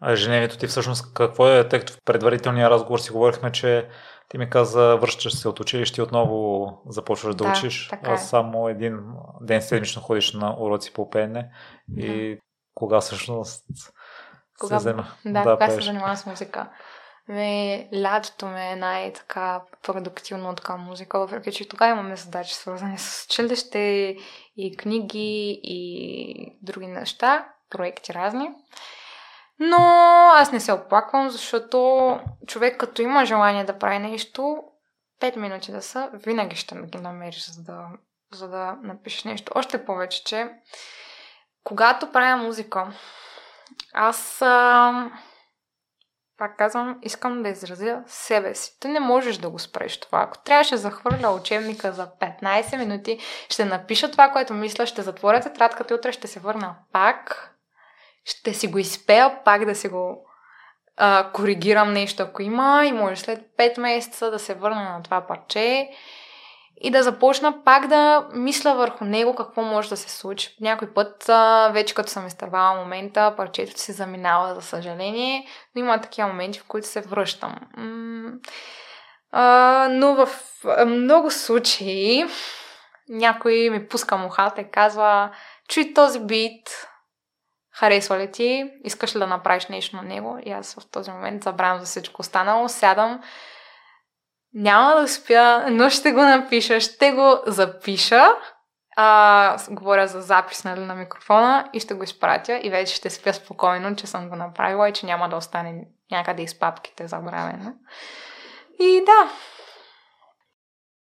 А ежедневието ти всъщност какво е, тъй като в предварителния разговор си говорихме, че ти ми каза, връщаш се от училище и отново започваш да, да учиш. Така е. Само един ден седмично ходиш на уроци по пеене. И кога всъщност кога, се взема? Да, да кога се занимавам с музика. Ме, лятото ме е най-така продуктивно от към музика, въпреки че тогава имаме задачи свързани с училище и книги и други неща, проекти разни. Но аз не се оплаквам, защото човек като има желание да прави нещо, 5 минути да са, винаги ще ги намериш, за да, за да напишеш нещо. Още повече, че когато правя музика, аз а, пак казвам, искам да изразя себе си. Ти не можеш да го спреш това. Ако трябваше да захвърля учебника за 15 минути, ще напиша това, което мисля, ще затворя тетрадката и утре ще се върна пак ще си го изпея, пак да си го а, коригирам нещо, ако има, и може след 5 месеца да се върна на това парче и да започна пак да мисля върху него какво може да се случи. Някой път, а, вече като съм изтървала момента, парчето си заминава, за съжаление, но има такива моменти, в които се връщам. М- а, но в много случаи някой ми пуска мухата и казва, чуй този бит, харесва ли ти, искаш ли да направиш нещо на него? И аз в този момент забравям за всичко останало, сядам, няма да спя, но ще го напиша, ще го запиша, а, говоря за запис нали, на микрофона и ще го изпратя. И вече ще спя спокойно, че съм го направила и че няма да остане някъде из папките забравено. И да,